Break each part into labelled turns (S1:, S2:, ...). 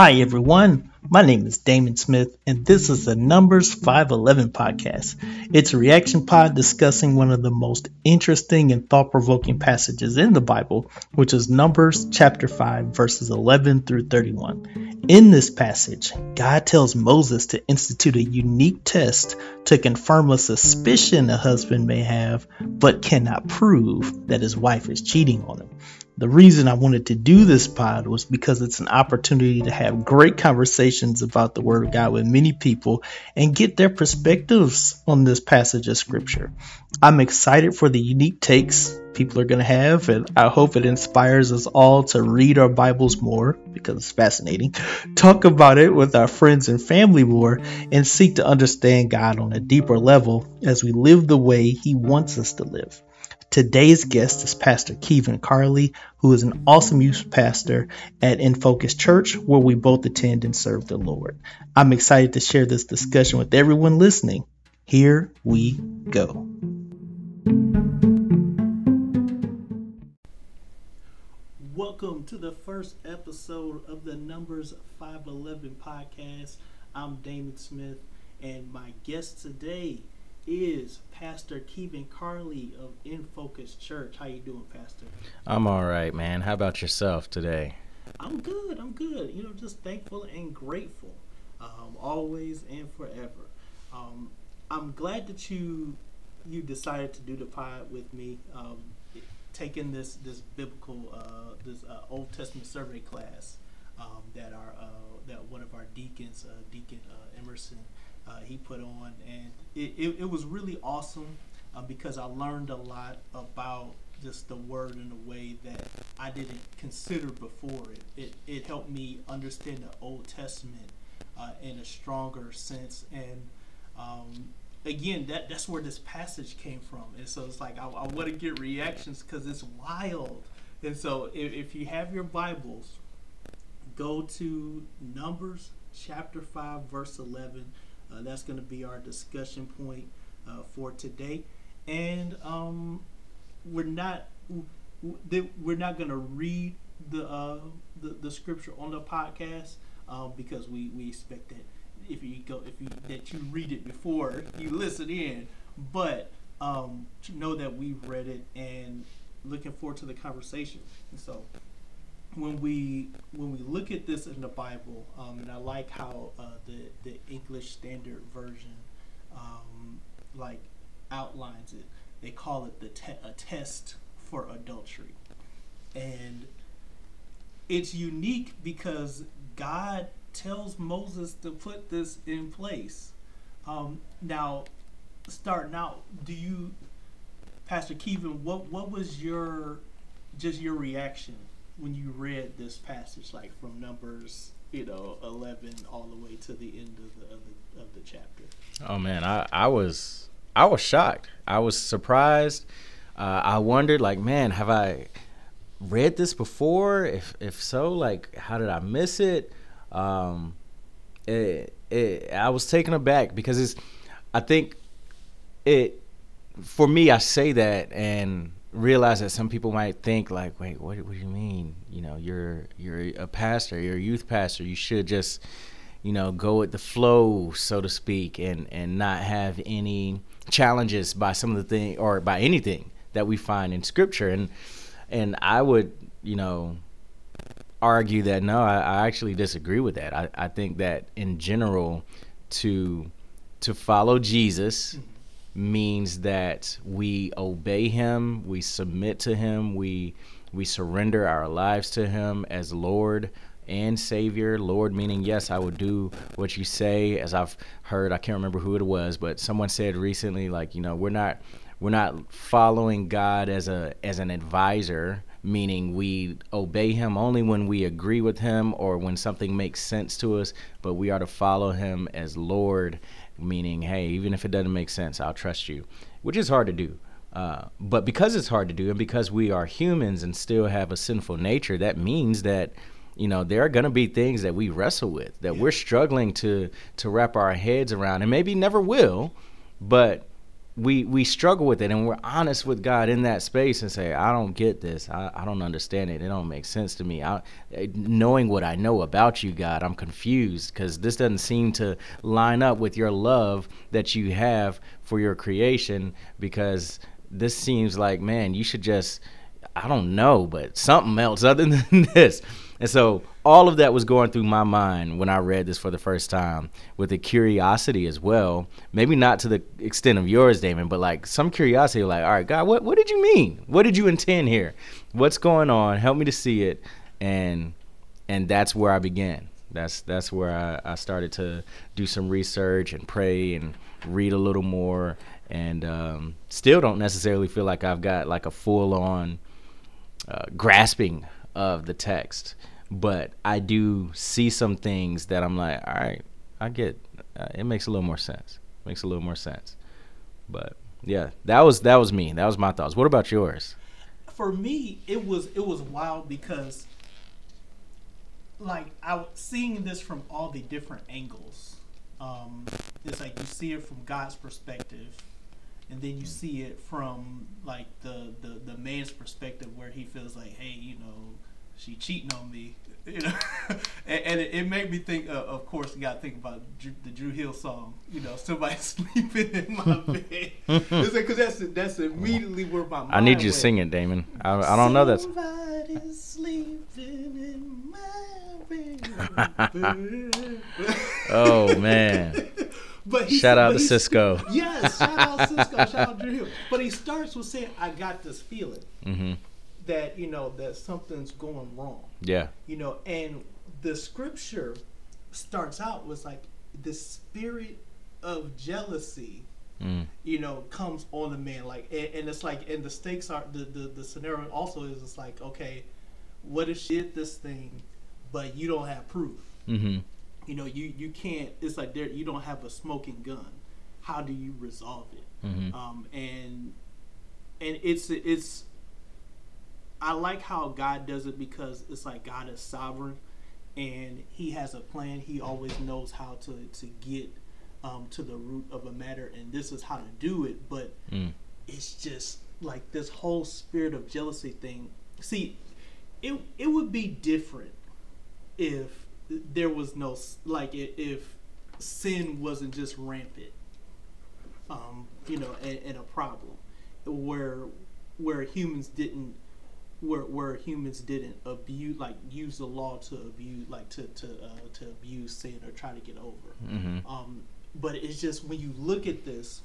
S1: Hi, everyone. My name is Damon Smith, and this is the Numbers 511 podcast. It's a reaction pod discussing one of the most interesting and thought provoking passages in the Bible, which is Numbers chapter 5, verses 11 through 31. In this passage, God tells Moses to institute a unique test to confirm a suspicion a husband may have, but cannot prove that his wife is cheating on him. The reason I wanted to do this pod was because it's an opportunity to have great conversations about the Word of God with many people and get their perspectives on this passage of Scripture. I'm excited for the unique takes people are going to have, and I hope it inspires us all to read our Bibles more because it's fascinating, talk about it with our friends and family more, and seek to understand God on a deeper level as we live the way He wants us to live. Today's guest is Pastor Kevin Carlie, who is an awesome youth pastor at In Focus Church, where we both attend and serve the Lord. I'm excited to share this discussion with everyone listening. Here we go. Welcome to the first episode of the Numbers 511 podcast. I'm Damon Smith, and my guest today is Pastor Kevin Carlie of In Focus Church. How you doing, Pastor?
S2: I'm all right, man. How about yourself today?
S1: I'm good. I'm good. You know, just thankful and grateful, um, always and forever. Um, I'm glad that you you decided to do the pod with me, um, taking this this biblical uh, this uh, Old Testament survey class um, that our uh, that one of our deacons, uh, Deacon uh, Emerson uh, he put on, and it, it, it was really awesome uh, because I learned a lot about just the word in a way that I didn't consider before. It it, it helped me understand the Old Testament uh, in a stronger sense, and um, again, that that's where this passage came from. And so it's like I, I want to get reactions because it's wild. And so if, if you have your Bibles, go to Numbers chapter five, verse eleven uh, that's going to be our discussion point uh, for today, and um, we're not we're not going to read the, uh, the, the scripture on the podcast um, because we, we expect that if you go if you that you read it before you listen in, but um, know that we've read it and looking forward to the conversation. So when we when we look at this in the Bible, um, and I like how uh, the the English Standard Version um, like outlines it. They call it the te- a test for adultery, and it's unique because God tells Moses to put this in place. Um, now, starting out, do you, Pastor Kevin, what what was your just your reaction when you read this passage, like from Numbers, you know, eleven all the way to the end of the of the, of the chapter?
S2: Oh man, I I was I was shocked. I was surprised. Uh, I wondered, like, man, have I read this before? If if so, like, how did I miss it? Um, it, it I was taken aback because it's. I think it for me. I say that and realize that some people might think like, wait, what, what do you mean? You know, you're you're a pastor, you're a youth pastor. You should just, you know, go with the flow, so to speak, and and not have any challenges by some of the thing or by anything that we find in Scripture. And and I would, you know, argue that no, I, I actually disagree with that. I, I think that in general, to to follow Jesus. Mm-hmm means that we obey him, we submit to him, we we surrender our lives to him as Lord and Savior. Lord meaning yes, I will do what you say. As I've heard, I can't remember who it was, but someone said recently, like you know, we're not we're not following God as a as an advisor, meaning we obey Him only when we agree with Him or when something makes sense to us, but we are to follow Him as Lord meaning, hey, even if it doesn't make sense, I'll trust you, which is hard to do. Uh, but because it's hard to do, and because we are humans and still have a sinful nature, that means that you know there are going to be things that we wrestle with that yeah. we're struggling to to wrap our heads around, and maybe never will. But we we struggle with it and we're honest with God in that space and say, I don't get this. I, I don't understand it. It don't make sense to me. I, eh, knowing what I know about you, God, I'm confused because this doesn't seem to line up with your love that you have for your creation because this seems like, man, you should just, I don't know, but something else other than this. And so all of that was going through my mind when I read this for the first time, with a curiosity as well. Maybe not to the extent of yours, Damon, but like some curiosity, like, all right, God, what what did you mean? What did you intend here? What's going on? Help me to see it. And and that's where I began. That's that's where I, I started to do some research and pray and read a little more. And um, still don't necessarily feel like I've got like a full on uh, grasping of the text but I do see some things that I'm like, all right, I get. Uh, it makes a little more sense. Makes a little more sense. But yeah, that was that was me. That was my thoughts. What about yours?
S1: For me, it was it was wild because like I was seeing this from all the different angles. Um, it's like you see it from God's perspective, and then you see it from like the, the the man's perspective where he feels like, hey, you know, she cheating on me, you know, and, and it, it, made me think. Uh, of course, you got to think about Dru, the Dru Hill song. You know, somebody sleeping in my bed. Because that's that's immediately where my mind
S2: I need you
S1: went.
S2: to sing it, Damon. I, I don't know that.
S1: Somebody sleeping in my bed.
S2: oh man.
S1: But he,
S2: shout out to Sisqó.
S1: Yes, shout out Sisqó. shout out Hill. But he starts with saying, "I got this feeling."
S2: Mm-hmm
S1: that you know that something's going wrong.
S2: Yeah.
S1: You know, and the scripture starts out with like the spirit of jealousy.
S2: Mm.
S1: You know, comes on the man like, and, and, it's like, and the stakes are the, the the scenario also is it's like, okay, what if she did this thing, but you don't have proof.
S2: Mm-hmm.
S1: You know, you you can't. It's like there you don't have a smoking gun. How do you resolve it?
S2: Mm-hmm.
S1: Um, and and it's it's I like how God does it because it's like God is sovereign and he has a plan. He always knows how to, to get um, to the root of a matter and this is how to do it. But
S2: mm.
S1: it's just like this whole spirit of jealousy thing. See, it, it would be different if there was no, like if sin wasn't just rampant, um, you know, and, and a problem where, where humans didn't where where humans didn't abuse like use the law to abuse like to to uh, to abuse sin or try to get over.
S2: Mm-hmm.
S1: Um, but it's just when you look at this,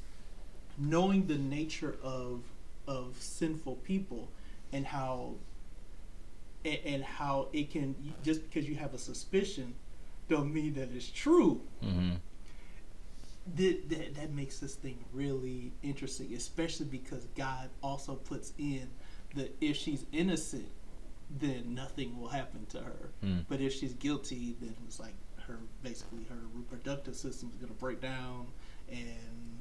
S1: knowing the nature of of sinful people and how and, and how it can just because you have a suspicion don't mean that it's true.
S2: Mm-hmm.
S1: That, that that makes this thing really interesting, especially because God also puts in that if she's innocent, then nothing will happen to her.
S2: Mm.
S1: But if she's guilty, then it's like her basically her reproductive system is going to break down, and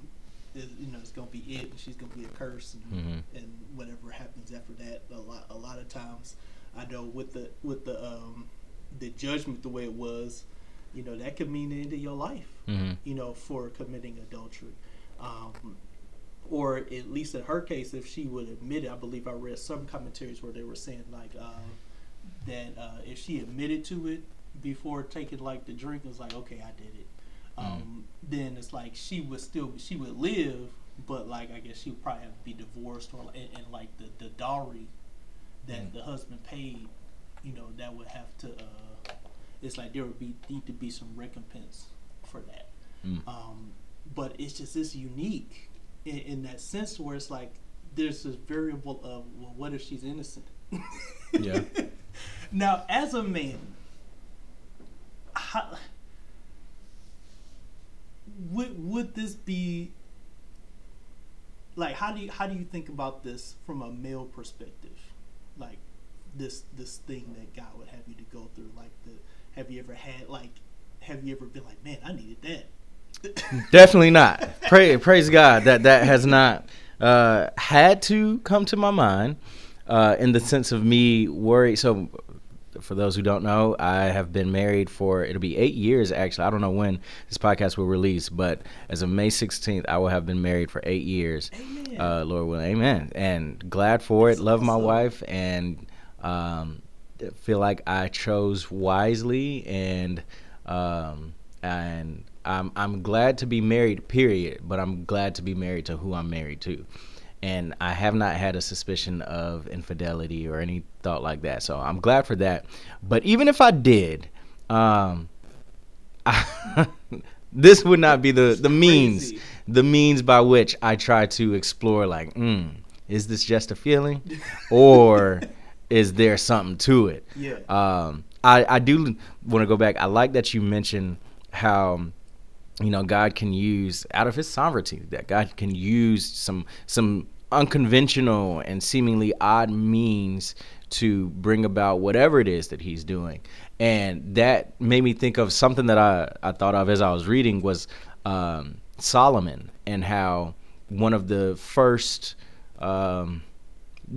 S1: it, you know it's going to be it, and she's going to be a curse, and,
S2: mm-hmm.
S1: and whatever happens after that. A lot a lot of times, I know with the with the um, the judgment the way it was, you know that could mean the end of your life.
S2: Mm-hmm.
S1: You know for committing adultery. Um, or at least in her case, if she would admit it, I believe I read some commentaries where they were saying like uh, that uh, if she admitted to it before taking like the drink, it was like okay, I did it.
S2: Mm.
S1: Um, then it's like she would still she would live, but like I guess she would probably have to be divorced or and, and like the the dowry that the husband paid, you know, that would have to. Uh, it's like there would be need to be some recompense for that.
S2: Mm.
S1: Um, but it's just it's unique in, in that sense where it's like there's this variable of well, what if she's innocent?
S2: Yeah.
S1: now, as a man, how, would would this be like how do you how do you think about this from a male perspective? Like this this thing that God would have you to go through. Like the have you ever had like have you ever been like man I needed that?
S2: Definitely not. Pray, praise God that that has not uh, had to come to my mind uh, in the sense of me worried. So, for those who don't know, I have been married for it'll be eight years actually. I don't know when this podcast will release, but as of May 16th, I will have been married for eight years.
S1: Amen.
S2: Uh, Lord willing, Amen. And glad for it.
S1: That's
S2: Love my wife and um, feel like I chose wisely and um, and I'm I'm glad to be married. Period. But I'm glad to be married to who I'm married to. And I have not had a suspicion of infidelity or any thought like that. So I'm glad for that. But even if I did, um, this would not be the the means the means by which I try to explore like, mm, is this just a feeling, or is there something to it?
S1: Yeah.
S2: Um, I I do want to go back. I like that you mentioned how you know God can use out of His sovereignty that God can use some some unconventional and seemingly odd means to bring about whatever it is that He's doing, and that made me think of something that I I thought of as I was reading was um, Solomon and how one of the first um,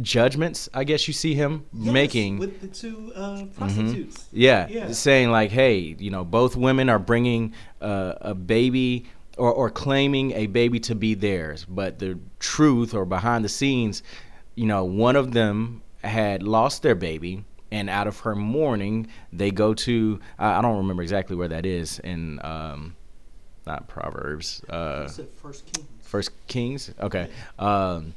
S2: judgments I guess you see him
S1: Yes,
S2: making
S1: with the two uh, prostitutes.
S2: yeah,
S1: Yeah.
S2: saying like, hey, you know, both women are bringing uh, a baby or, or claiming a baby to be theirs, but the truth or behind the scenes, you know, one of them had lost their baby, and out of her mourning, they go to I don't remember exactly where that is in um, not Proverbs. Uh,
S1: First Kings.
S2: First Kings. Okay. Um,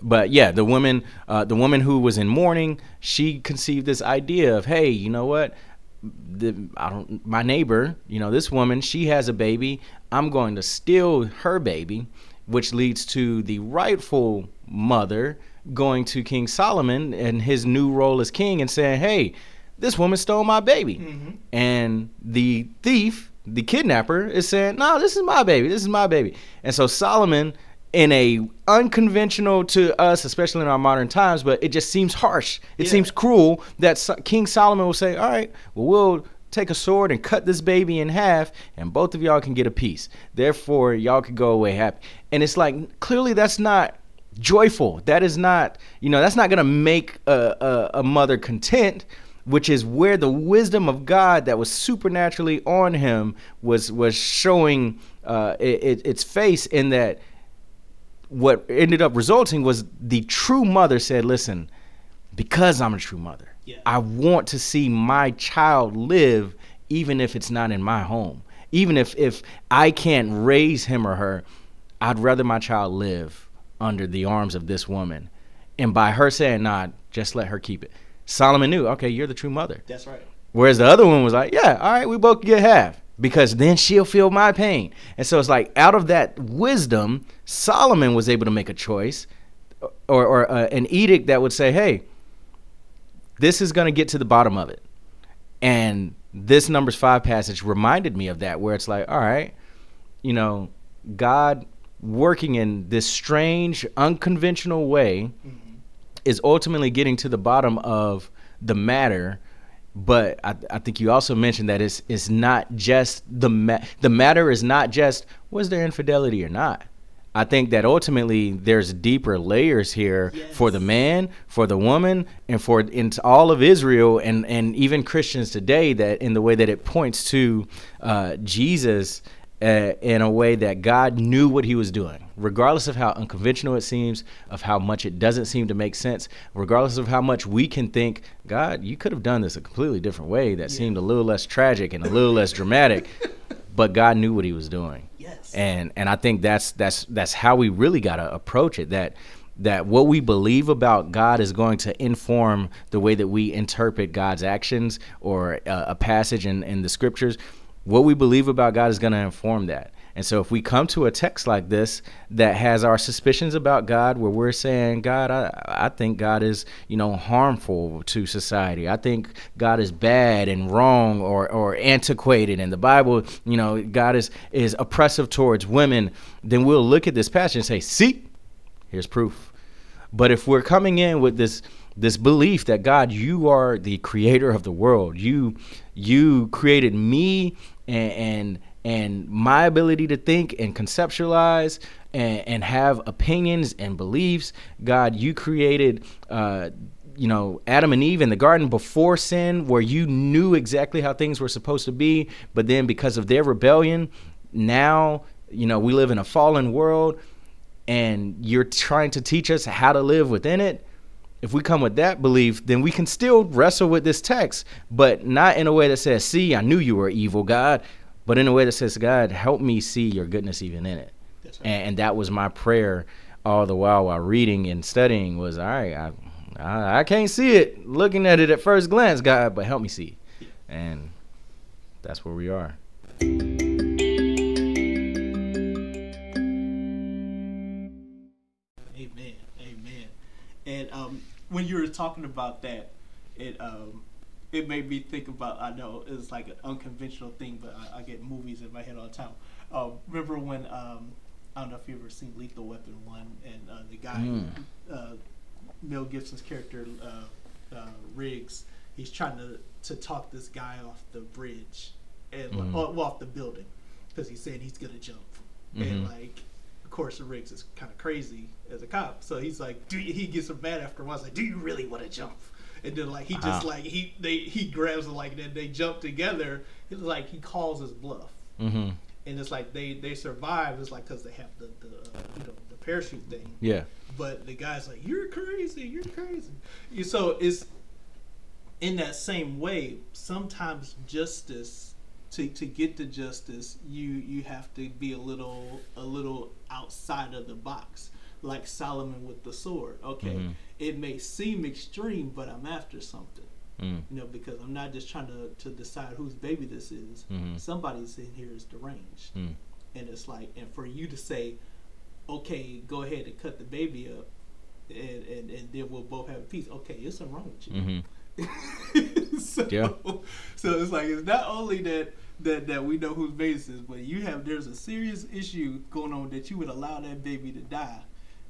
S2: but yeah, the woman, uh, the woman who was in mourning, she conceived this idea of, hey, you know what? The, I don't. My neighbor, you know, this woman, she has a baby. I'm going to steal her baby, which leads to the rightful mother going to King Solomon and his new role as king and saying, hey, this woman stole my baby.
S1: Mhm.
S2: And the thief, the kidnapper, is saying, "No, this is my baby. This is my baby." And so Solomon, in a unconventional to us, especially in our modern times, but it just seems harsh. It
S1: Yeah.
S2: seems cruel that So- King Solomon will say, "All right, well, we'll." Take a sword and cut this baby in half, and both of y'all can get a piece. Therefore, y'all can go away happy. And it's like clearly that's not joyful. That is not, you know, that's not gonna make a, a, a mother content which is where the wisdom of God that was supernaturally on him was was showing uh, it, its face in that what ended up resulting was the true mother said, "Listen, because I'm a true mother,
S1: Yeah.
S2: I want to see my child live, even if it's not in my home, even if if I can't raise him or her, I'd rather my child live under the arms of this woman." And by her saying, "Nah, just let her keep it," Solomon knew, okay, you're the true mother.
S1: That's right.
S2: Whereas the other one was like, yeah, all right, we both get half because then she'll feel my pain. And so it's like out of that wisdom, Solomon was able to make a choice or, or uh, an edict that would say, hey, this is going to get to the bottom of it. And this Numbers 5 passage reminded me of that, where it's like, all right, you know, God working in this strange, unconventional way
S1: Mhm.
S2: is ultimately getting to the bottom of the matter. But I, I think you also mentioned that it's it's not just the ma- the matter is not just was there infidelity or not. I think that ultimately there's deeper layers here for the man, for the woman, and for into all of Israel and and even Christians today. That in the way that it points to uh, Jesus uh, in a way that God knew what He was doing, regardless of how unconventional it seems, of how much it doesn't seem to make sense, regardless of how much we can think, God, you could have done this a completely different way that
S1: Yeah.
S2: seemed a little less tragic and a little less dramatic, but God knew what He was doing
S1: Yes.
S2: and and I think that's that's that's how we really got to approach it that that what we believe about God is going to inform the way that we interpret God's actions or uh, a passage in, in the scriptures what we believe about God is going to inform that and so if we come to a text like this that has our suspicions about God where we're saying God I, I think God is you know harmful to society I think God is bad and wrong or or antiquated and the Bible you know God is is oppressive towards women then we'll look at this passage and say see here's proof but if we're coming in with this this belief that God, you are the creator of the world. You you created me and and, and my ability to think and conceptualize and, and have opinions and beliefs. God, you created uh, you know Adam and Eve in the garden before sin, where you knew exactly how things were supposed to be, but then because of their rebellion, now you know we live in a fallen world, and you're trying to teach us how to live within it. If we come with that belief, then we can still wrestle with this text, but not in a way that says, "See, I knew you were evil, God," but in a way that says, "God, help me see your goodness even in it."
S1: Right.
S2: and, and that was my prayer all the while while reading and studying was all right I, I i can't see it looking at it at first glance god but help me see and that's where we are
S1: Amen. Amen. And um, when you were talking about that, it um, it made me think about. I know it's like an unconventional thing, but I, I get movies in my head all the time. Uh, remember when um, I don't know if you ever seen Lethal Weapon one, and uh, the guy,
S2: Mm.
S1: uh, Mel Gibson's character uh, uh, Riggs, he's trying to to talk this guy off the bridge and
S2: Mhm.
S1: well, off the building because he said he's gonna jump, and
S2: Mhm.
S1: like of course, Riggs is kind of crazy as a cop. So he's like, do you, he gets mad after a while. He's like, do you really want to jump? And then like he just
S2: Wow.
S1: like he they he grabs him like then they jump together. It's like he calls his bluff,
S2: mm-hmm
S1: and it's like they they survive. It's like because they have the the uh, you know the parachute thing.
S2: yeah
S1: But the guy's like, you're crazy, you're crazy. You- So it's in that same way. Sometimes justice to, to get to justice, you you have to be a little a little outside of the box, like Solomon with the sword. Okay,
S2: Mhm.
S1: It may seem extreme, but I'm after something.
S2: mm.
S1: You know, because I'm not just trying to, to decide whose baby this is.
S2: Mhm.
S1: Somebody's in here is deranged
S2: Mm.
S1: and it's like and for you to say okay go ahead and cut the baby up and and, and then we'll both have peace okay it's something wrong with you
S2: Mm-hmm.
S1: so,
S2: Yeah.
S1: so it's like it's not only that that that we know whose baby this is but you have there's a serious issue going on that you would allow that baby to die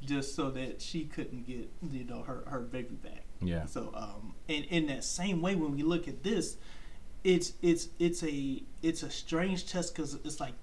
S1: just so that she couldn't get you know her her baby back
S2: Yeah.
S1: so um and in that same way when we look at this it's it's it's a it's a strange test because it's like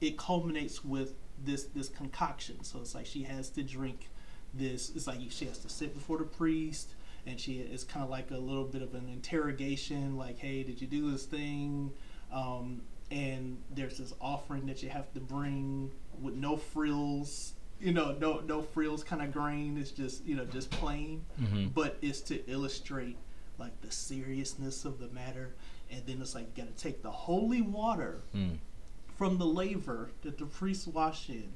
S1: it culminates with this this concoction. So it's like she has to drink this. It's like she has to sit before the priest, and she it's kind of like a little bit of an interrogation. Like, hey, did you do this thing? Um, and there's this offering that you have to bring with no frills. You know, no no frills kind of grain. It's just you know just plain
S2: Mm-hmm.
S1: but it's to illustrate like the seriousness of the matter and then it's like you gotta take the holy water
S2: Mm.
S1: from the laver that the priests wash in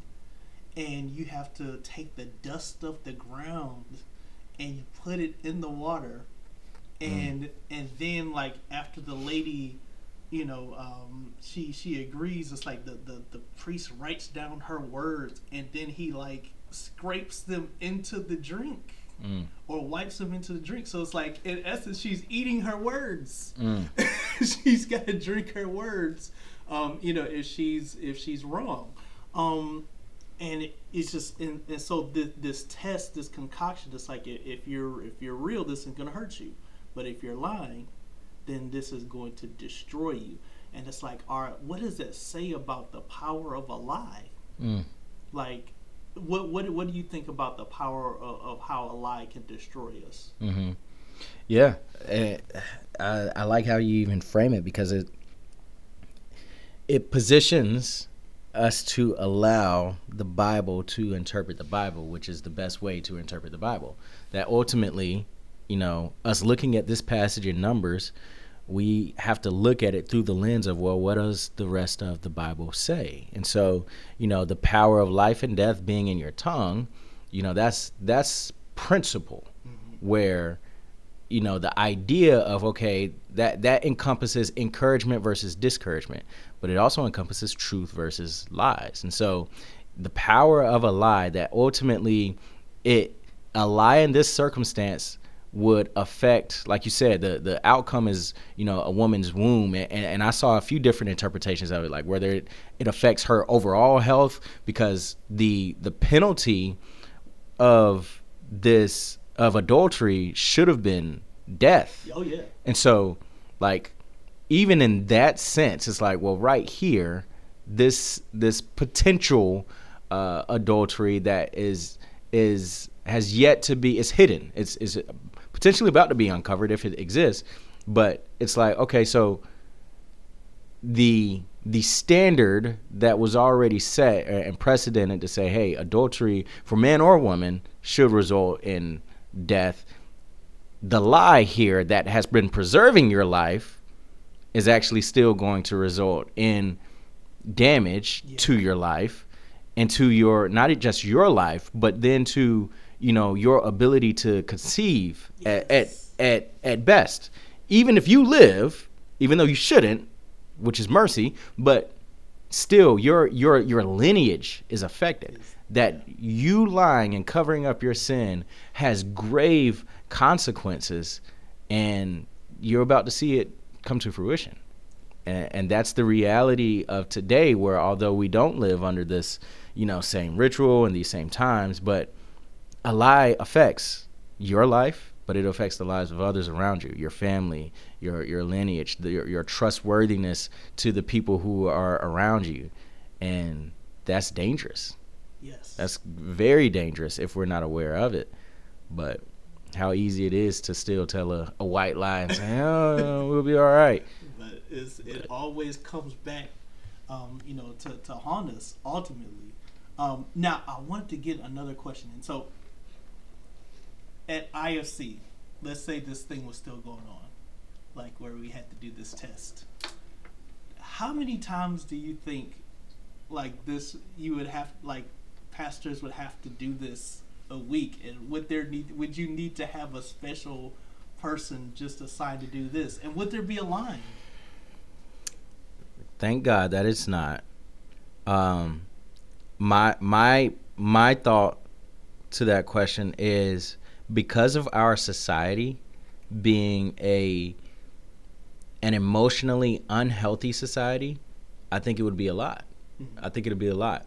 S1: and you have to take the dust of the ground and you put it in the water and and then like after the lady you know um she she agrees it's like the the, the priest writes down her words and then he like scrapes them into the drink
S2: Mm.
S1: or wipes them into the drink. So it's like, in essence, she's eating her words.
S2: Mm.
S1: she's got to drink her words. Um, you know, if she's if she's wrong, um, and it, it's just and, and so this, this test, this concoction, it's like if you're if you're real, this isn't gonna hurt you, but if you're lying, then this is going to destroy you. And it's like, all right, what does that say about the power of a lie?
S2: Mm.
S1: Like, what what what do you think about the power of, of how a lie can destroy us?
S2: Mm-hmm. Yeah, I, I like how you even frame it because it it positions us to allow the Bible to interpret the Bible, which is the best way to interpret the Bible. That ultimately, you know, us looking at this passage in Numbers, we have to look at it through the lens of well, what does the rest of the Bible say? And so, you know, the power of life and death being in your tongue, you know, that's that's principle mm-hmm. where you know the idea of okay that that encompasses encouragement versus discouragement but it also encompasses truth versus lies and so the power of a lie that ultimately it a lie in this circumstance would affect like you said the the outcome is you know a woman's womb and, and, i saw a few different interpretations of it like whether it, it affects her overall health because the the penalty of this of adultery should have been death.
S1: Oh yeah.
S2: And so like even in that sense it's like well right here this this potential uh, adultery that is is has yet to be is hidden. It's is potentially about to be uncovered if it exists. But it's like, okay, so the the standard that was already set and precedented to say, hey, adultery for man or woman should result in death. The lie here that has been preserving your life is actually still going to result in damage yeah. to your life and to your not just your life, but then to you know your ability to conceive yes. at, at at at best. Even if you live, even though you shouldn't, which is mercy, but still your your your lineage is affected. That you lying and covering up your sin has grave consequences, and you're about to see it come to fruition. And, and that's the reality of today, where although we don't live under this, you know, same ritual and these same times, but a lie affects your life, but it affects the lives of others around you, your family, your your lineage, the, your, your trustworthiness to the people who are around you, and that's dangerous.
S1: Yes,
S2: that's very dangerous if we're not aware of it. But how easy it is to still tell a, a white lie and say, "Oh, we'll be all right."
S1: But it always comes back, um, you know, to, to haunt us ultimately. Um, now, I want to get another question, and so at IFC, let's say this thing was still going on, like where we had to do this test. How many times do you think, like this, you would have like pastors would have to do this a week, and would there need would you need to have a special person just assigned to do this, and would there be a line?
S2: Thank God that it's not. Um, my my my thought to that question is because of our society being a an emotionally unhealthy society, I think it would be a lot. I think it'd be a lot.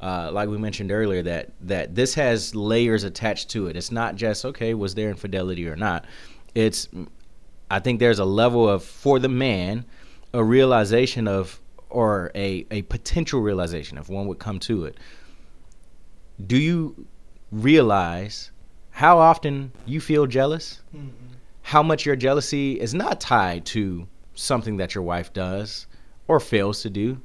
S2: Uh, like we mentioned earlier, that that this has layers attached to it. It's not just okay, was there infidelity or not. It's I think there's a level of for the man a realization of or a a potential realization if one would come to it. Do you realize how often you feel jealous, mm-hmm. how much your jealousy is not tied to something that your wife does or fails to do,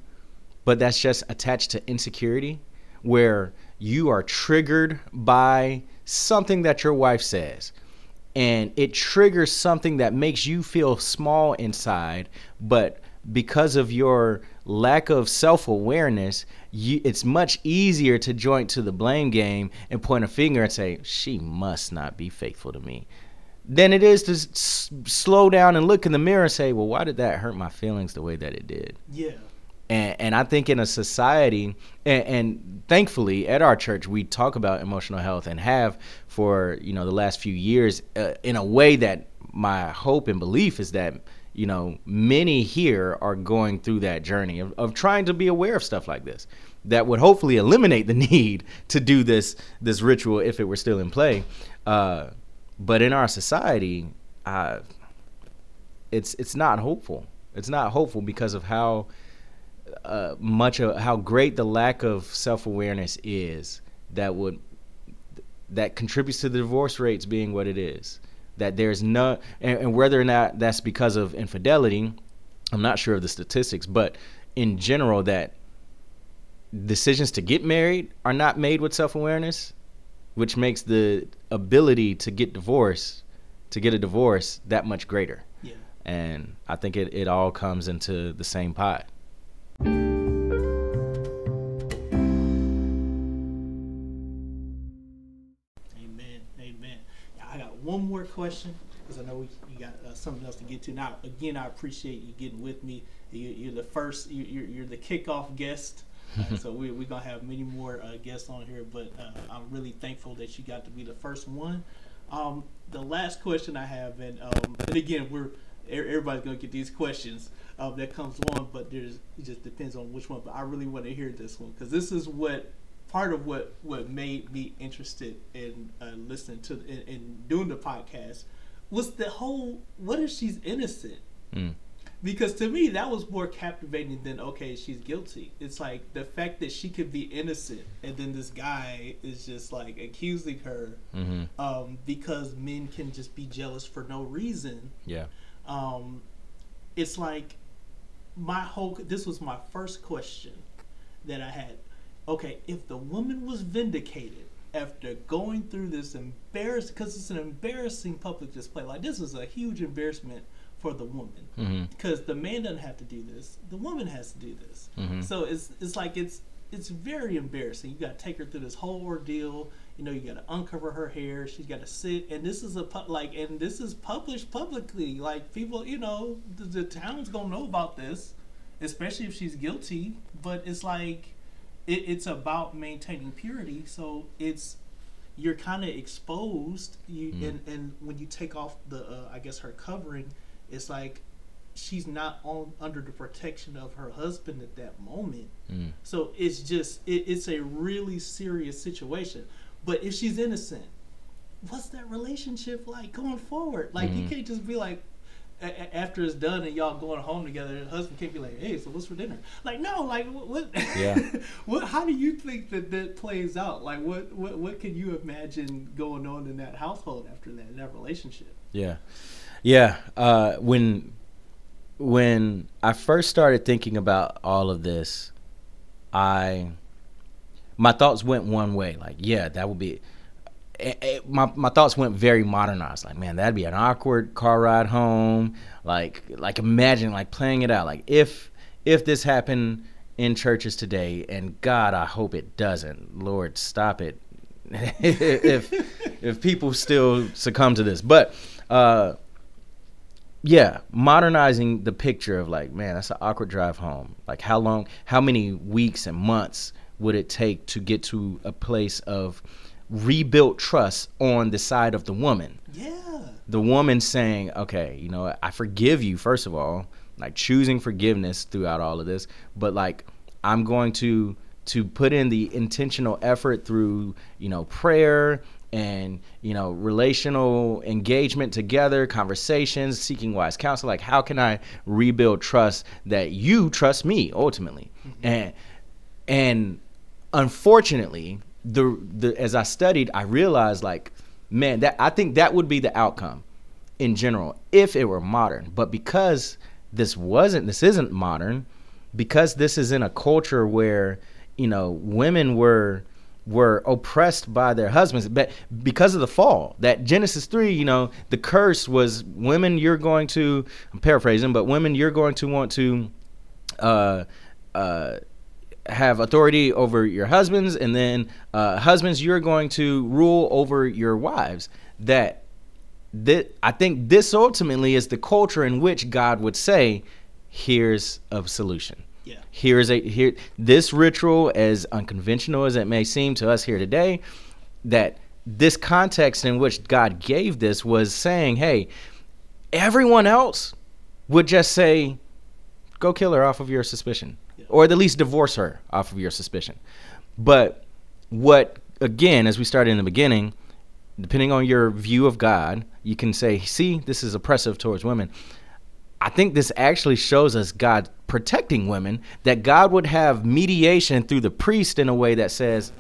S2: but that's just attached to insecurity, where you are triggered by something that your wife says. And it triggers something that makes you feel small inside, but because of your lack of self awareness, it's much easier to join to the blame game and point a finger and say, she must not be faithful to me, than it is to s- slow down and look in the mirror and say, well, why did that hurt my feelings the way that it did?
S1: Yeah.
S2: And, and I think in a society, and, and thankfully at our church, we talk about emotional health and have for you know the last few years uh, in a way that my hope and belief is that you know, many here are going through that journey of, of trying to be aware of stuff like this that would hopefully eliminate the need to do this this ritual if it were still in play. Uh, but in our society, uh, it's it's not hopeful. It's not hopeful because of how uh, much of how great the lack of self awareness is that would that contributes to the divorce rates being what it is that there's no and, and whether or not that's because of infidelity i'm not sure of the statistics but in general that decisions to get married are not made with self-awareness which makes the ability to get divorced to get a divorce that much greater
S1: yeah.
S2: and i think it, it all comes into the same pot
S1: question because I know we, you got uh, something else to get to. Now, again, I appreciate you getting with me. You, are the first. You, are you're the kickoff guest. Uh, so we, we're gonna have many more uh, guests on here, but uh, I'm really thankful that you got to be the first one. Um, the last question I have, and um, and again, we're everybody's gonna get these questions uh, that comes on, but there's it just depends on which one. But I really want to hear this one because this is what part of what what made me interested in uh, listening to in, in, doing the podcast was the whole what if she's innocent mm. because to me that was more captivating than okay she's guilty it's like the fact that she could be innocent and then this guy is just like accusing her
S2: Mm-hmm.
S1: um, because men can just be jealous for no reason
S2: Yeah.
S1: um, it's like my whole this was my first question that I had. Okay, if the woman was vindicated after going through this embarrassing, because it's an embarrassing public display. Like this is a huge embarrassment for the woman,
S2: Mm-hmm.
S1: because the man doesn't have to do this, the woman has to do this.
S2: Mhm.
S1: So it's it's like it's it's very embarrassing. You got to take her through this whole ordeal. You know, you got to uncover her hair. She's got to sit, and this is a pu- like, and this is published publicly. Like people, you know, the, the town's gonna know about this, especially if she's guilty. But it's like, it, it's about maintaining purity. So it's you're kind of exposed. You
S2: Mhm.
S1: and and when you take off the, uh, I guess her covering, it's like she's not on under the protection of her husband at that moment.
S2: Mm.
S1: So it's just it, it's a really serious situation. But if she's innocent, what's that relationship like going forward? Like you
S2: Mhm.
S1: can't just be like a- after it's done and y'all going home together, the husband can't be like, "Hey, so what's for dinner?" Like, no, like what? what
S2: Yeah.
S1: what? How do you think that that plays out? Like, what? What? What can you imagine going on in that household after that, in that relationship?
S2: Yeah, yeah. Uh, when when I first started thinking about all of this, I my thoughts went one way. Like, yeah, that would be. Eh, eh, my my thoughts went very modernized. Like, man, that'd be an awkward car ride home. Like, like imagine like playing it out. Like, if if this happened in churches today, and God, I hope it doesn't. Lord, stop it. if if people still succumb to this, but uh, yeah, modernizing the picture of like, man, that's an awkward drive home. Like, how long, how many weeks and months would it take to get to a place of rebuilt trust on the side of the woman?
S1: Yeah.
S2: The woman saying, okay, you know, I forgive you, first of all, like choosing forgiveness throughout all of this, but like, I'm going to to put in the intentional effort through you know prayer and you know relational engagement together conversations seeking wise counsel like how can i rebuild trust that you trust me ultimately mm-hmm. and and unfortunately the the as i studied i realized like man that i think that would be the outcome in general if it were modern. But because this wasn't this isn't modern because this is in a culture where you know women were were oppressed by their husbands but because of the fall that genesis 3 you know the curse was women you're going to i'm paraphrasing but women you're going to want to uh uh have authority over your husbands and then uh husbands you're going to rule over your wives that that I think this ultimately is the culture in which God would say, "Here's a solution.
S1: Yeah.
S2: Here's a here this ritual, as unconventional as it may seem to us here today, that this context in which God gave this was saying, hey, everyone else would just say, go kill her off of your suspicion. Or at least divorce her off of your suspicion. But what again, as we started in the beginning, depending on your view of God, you can say, see, this is oppressive towards women. I think this actually shows us God protecting women, that God would have mediation through the priest in a way that says,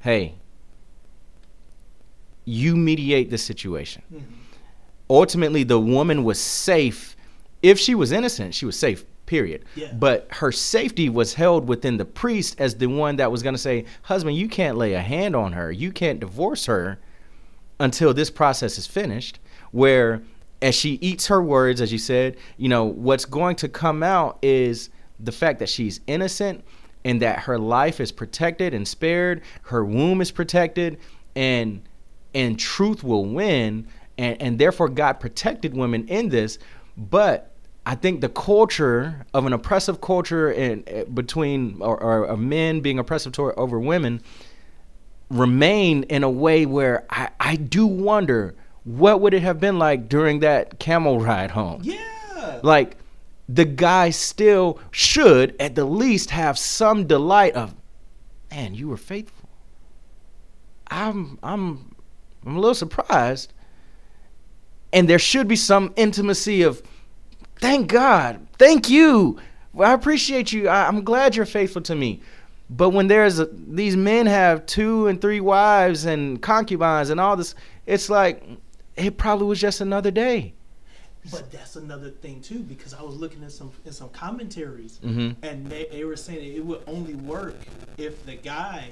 S2: hey, you mediate the situation.
S1: Mhm.
S2: Ultimately, the woman was safe. If she was innocent, she was safe, period.
S1: Yeah.
S2: But her safety was held within the priest as the one that was going to say, husband, you can't lay a hand on her. You can't divorce her until this process is finished where as she eats her words as you said you know what's going to come out is the fact that she's innocent and that her life is protected and spared her womb is protected and and truth will win and and therefore God protected women in this but I think the culture of an oppressive culture in uh, between or, or of men being oppressive toward over women remain in a way where I, I do wonder what would it have been like during that camel ride home?
S1: Yeah.
S2: like the guy still should at the least have some delight of man you were faithful. I'm i'm i'm a little surprised. And there should be some intimacy of thank God, thank you. Well, I appreciate you. I, I'm glad you're faithful to me. But when there's a, these men have two and three wives and concubines and all this, it's like it probably was just another day.
S1: But that's another thing too, because I was looking at some in some commentaries,
S2: Mhm.
S1: and they, they were saying it would only work if the guy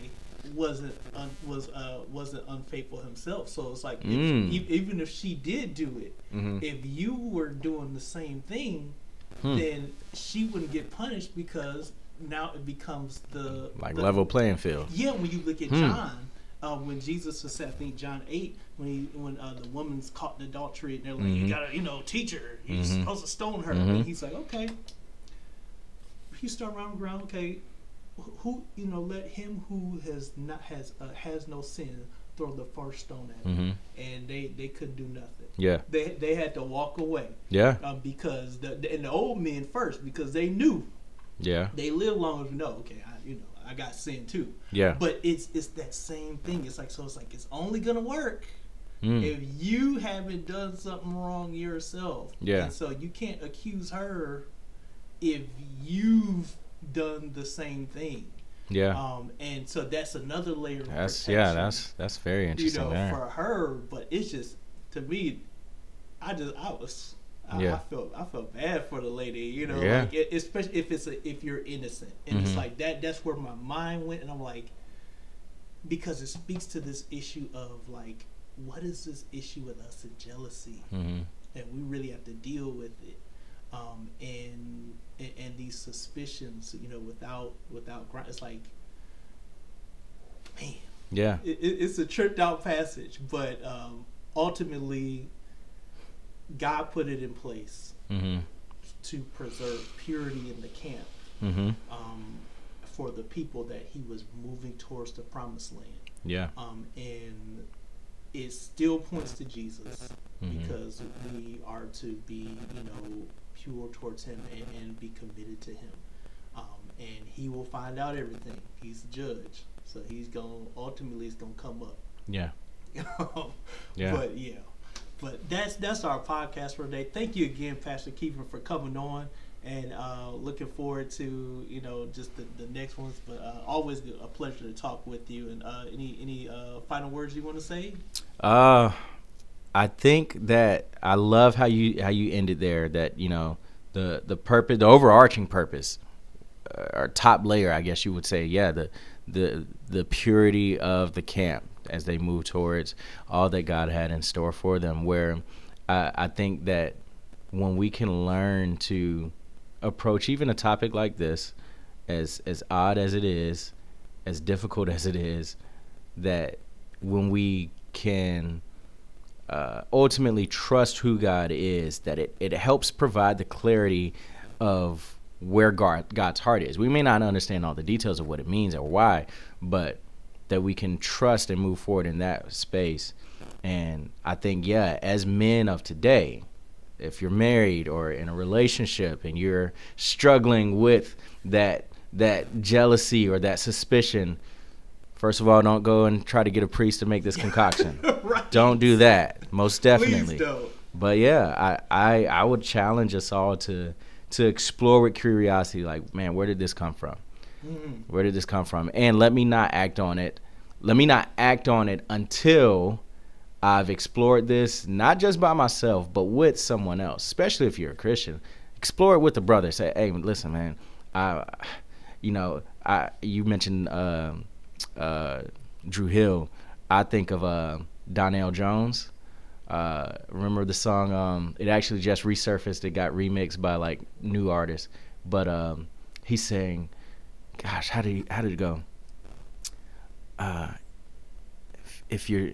S1: wasn't un, was uh wasn't unfaithful himself. So it's like
S2: Mm.
S1: e- even if she did do it,
S2: Mhm.
S1: if you were doing the same thing,
S2: Hmm.
S1: then she wouldn't get punished because now it becomes the
S2: Like
S1: the-
S2: level playing field.
S1: yeah, when you look at
S2: Hmm.
S1: John, uh, when Jesus was, I think John eight, when he when uh, the woman's caught in adultery, and they're like,
S2: Mhm.
S1: "You gotta, you know, teach her. You're
S2: Mhm.
S1: supposed to stone her."
S2: Mhm.
S1: And he's like, "Okay." He start around the ground. Okay, who you know? Let him who has not has uh, has no sin throw the first stone at him.
S2: Mhm.
S1: And they they couldn't do nothing.
S2: Yeah.
S1: They they had to walk away
S2: Yeah.
S1: um, because the, the and the old men first because they knew
S2: Yeah.
S1: they live long enough to know. Okay, I, you know, I got sin too.
S2: Yeah.
S1: But it's it's that same thing. It's like so. It's like it's only gonna work
S2: Mm.
S1: if you haven't done something wrong yourself.
S2: Yeah.
S1: And so you can't accuse her if you've done the same thing.
S2: Yeah.
S1: Um, and so that's another layer. Of
S2: That's yeah. That's that's very interesting.
S1: you know
S2: there.
S1: for her. But it's just to me, I just I was. I, I felt I felt bad for the lady, you know,
S2: Yeah.
S1: like it, especially if it's a, if you're innocent, and it's
S2: Mhm.
S1: like that. That's where my mind went, and I'm like, because it speaks to this issue of like, what is this issue with us and jealousy,
S2: Mhm.
S1: and we really have to deal with it, um, and, and and these suspicions, you know, without without ground. It's like, man,
S2: Yeah.
S1: it, it, it's a tripped out passage, but um, ultimately, God put it in place
S2: Mhm.
S1: to preserve purity in the camp
S2: Mhm.
S1: um, for the people that He was moving towards the promised land.
S2: Yeah.
S1: Um, and it still points to Jesus
S2: Mhm.
S1: because we are to be, you know, pure towards Him and, and be committed to Him. Um, and He will find out everything. He's the judge, so He's going ultimately it's going to come up.
S2: Yeah. Yeah.
S1: But yeah, but that's that's our podcast for today. Thank you again, Pastor Kiefer, for coming on, and uh, looking forward to you know just the, the next ones. But uh, always a pleasure to talk with you. And uh, any any uh, final words you want to say?
S2: Uh, I think that I love how you how you ended there. That you know the the purpose, the overarching purpose, uh, or top layer, I guess you would say. Yeah, the the the purity of the camp as they move towards all that God had in store for them. Where I, I think that when we can learn to approach even a topic like this, as as odd as it is, as difficult as it is, that when we can uh, ultimately trust who God is, that it, it helps provide the clarity of where God, God's heart is. We may not understand all the details of what it means or why, but that we can trust and move forward in that space. And I think, yeah, as men of today, if you're married or in a relationship and you're struggling with that that jealousy or that suspicion, first of all, don't go and try to get a priest to make this concoction.
S1: right.
S2: Don't do that. Most definitely.
S1: Please don't.
S2: But yeah, I, I I would challenge us all to to explore with curiosity, like, man, where did this come from?
S1: Mhm.
S2: Where did this come from? And let me not act on it. Let me not act on it until I've explored this, not just by myself, but with someone else, especially if you're a Christian. Explore it with a brother. Say, hey, listen, man, I, you know, I you mentioned uh, uh, Dru Hill. I think of uh, Donell Jones. Uh, remember the song? Um, it actually just resurfaced. It got remixed by like new artists, but um, he's saying, "Gosh, how did he, how did it go? Uh, if, if you're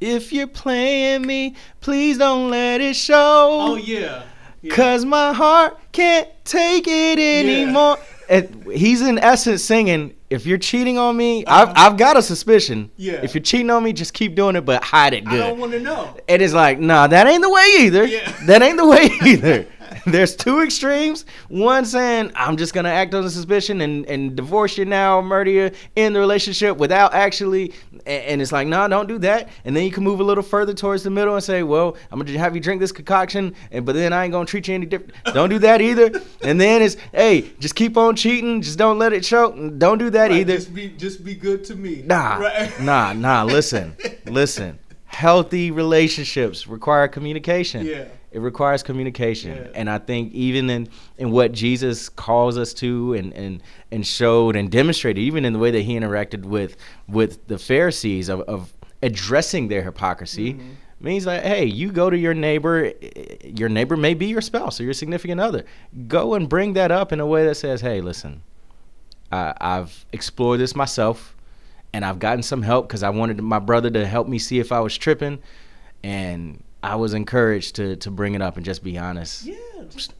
S2: if you're playing me, please don't let it show.
S1: Oh yeah. yeah.
S2: Cause my heart can't take it anymore. And he's in essence singing, if you're cheating on me,
S1: Uh-huh.
S2: I've, I've got a suspicion.
S1: Yeah.
S2: If you're cheating on me, just keep doing it, but hide it
S1: I don't want to know.
S2: It is like, nah, that ain't the way either.
S1: Yeah.
S2: That ain't the way either. there's two extremes. One saying I'm just gonna act on the suspicion and, and divorce you now, murder you in the relationship without actually. And, and it's like, no, nah, don't do that. And then you can move a little further towards the middle and say, well, I'm gonna have you drink this concoction, and but then I ain't gonna treat you any different. Don't do that either. And then it's, hey, just keep on cheating. Just don't let it show. Don't do that
S1: Right,
S2: either.
S1: Just be, just be good to me.
S2: Nah,
S1: Right.
S2: nah, nah. Listen, listen. Healthy relationships require communication.
S1: Yeah.
S2: It requires communication,
S1: Yeah.
S2: and I think even in in what Jesus calls us to, and and and showed and demonstrated, even in the way that he interacted with with the Pharisees of, of addressing their hypocrisy,
S1: Mhm.
S2: means like, hey, you go to your neighbor. Your neighbor may be your spouse or your significant other. Go and bring that up in a way that says, hey, listen, I, I've explored this myself, and I've gotten some help because I wanted my brother to help me see if I was tripping, and I was encouraged to to bring it up and just be honest
S1: Yeah, just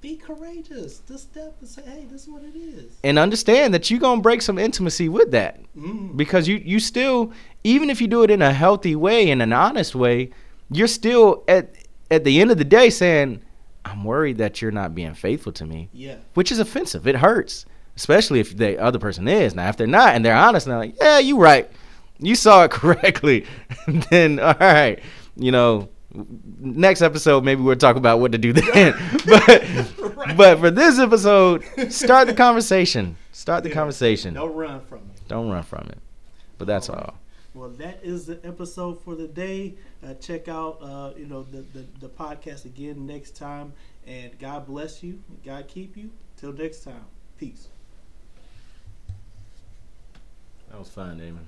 S1: be courageous. Just step and say, hey, this is what it is.
S2: and understand that you're gonna break some intimacy with that
S1: Mm.
S2: because you you still even if you do it in a healthy way in an honest way, you're still at at the end of the day saying, I'm worried that you're not being faithful to me.
S1: Yeah.
S2: which is offensive. It hurts, especially if the other person is. Now, if they're not and they're honest, and they're like, "Yeah, you're right, you saw it correctly," then all right, you know. Next episode, maybe we'll talk about what to do then. but
S1: Right.
S2: but for this episode, start the conversation. Start the
S1: Yeah.
S2: conversation.
S1: Don't run from it.
S2: Don't run from it. But that's
S1: All right.
S2: all.
S1: Well, that is the episode for the day. Uh, check out, uh, you know, the, the the podcast again next time. And God bless you. God keep you. Till next time. Peace.
S2: That was fun, Damon.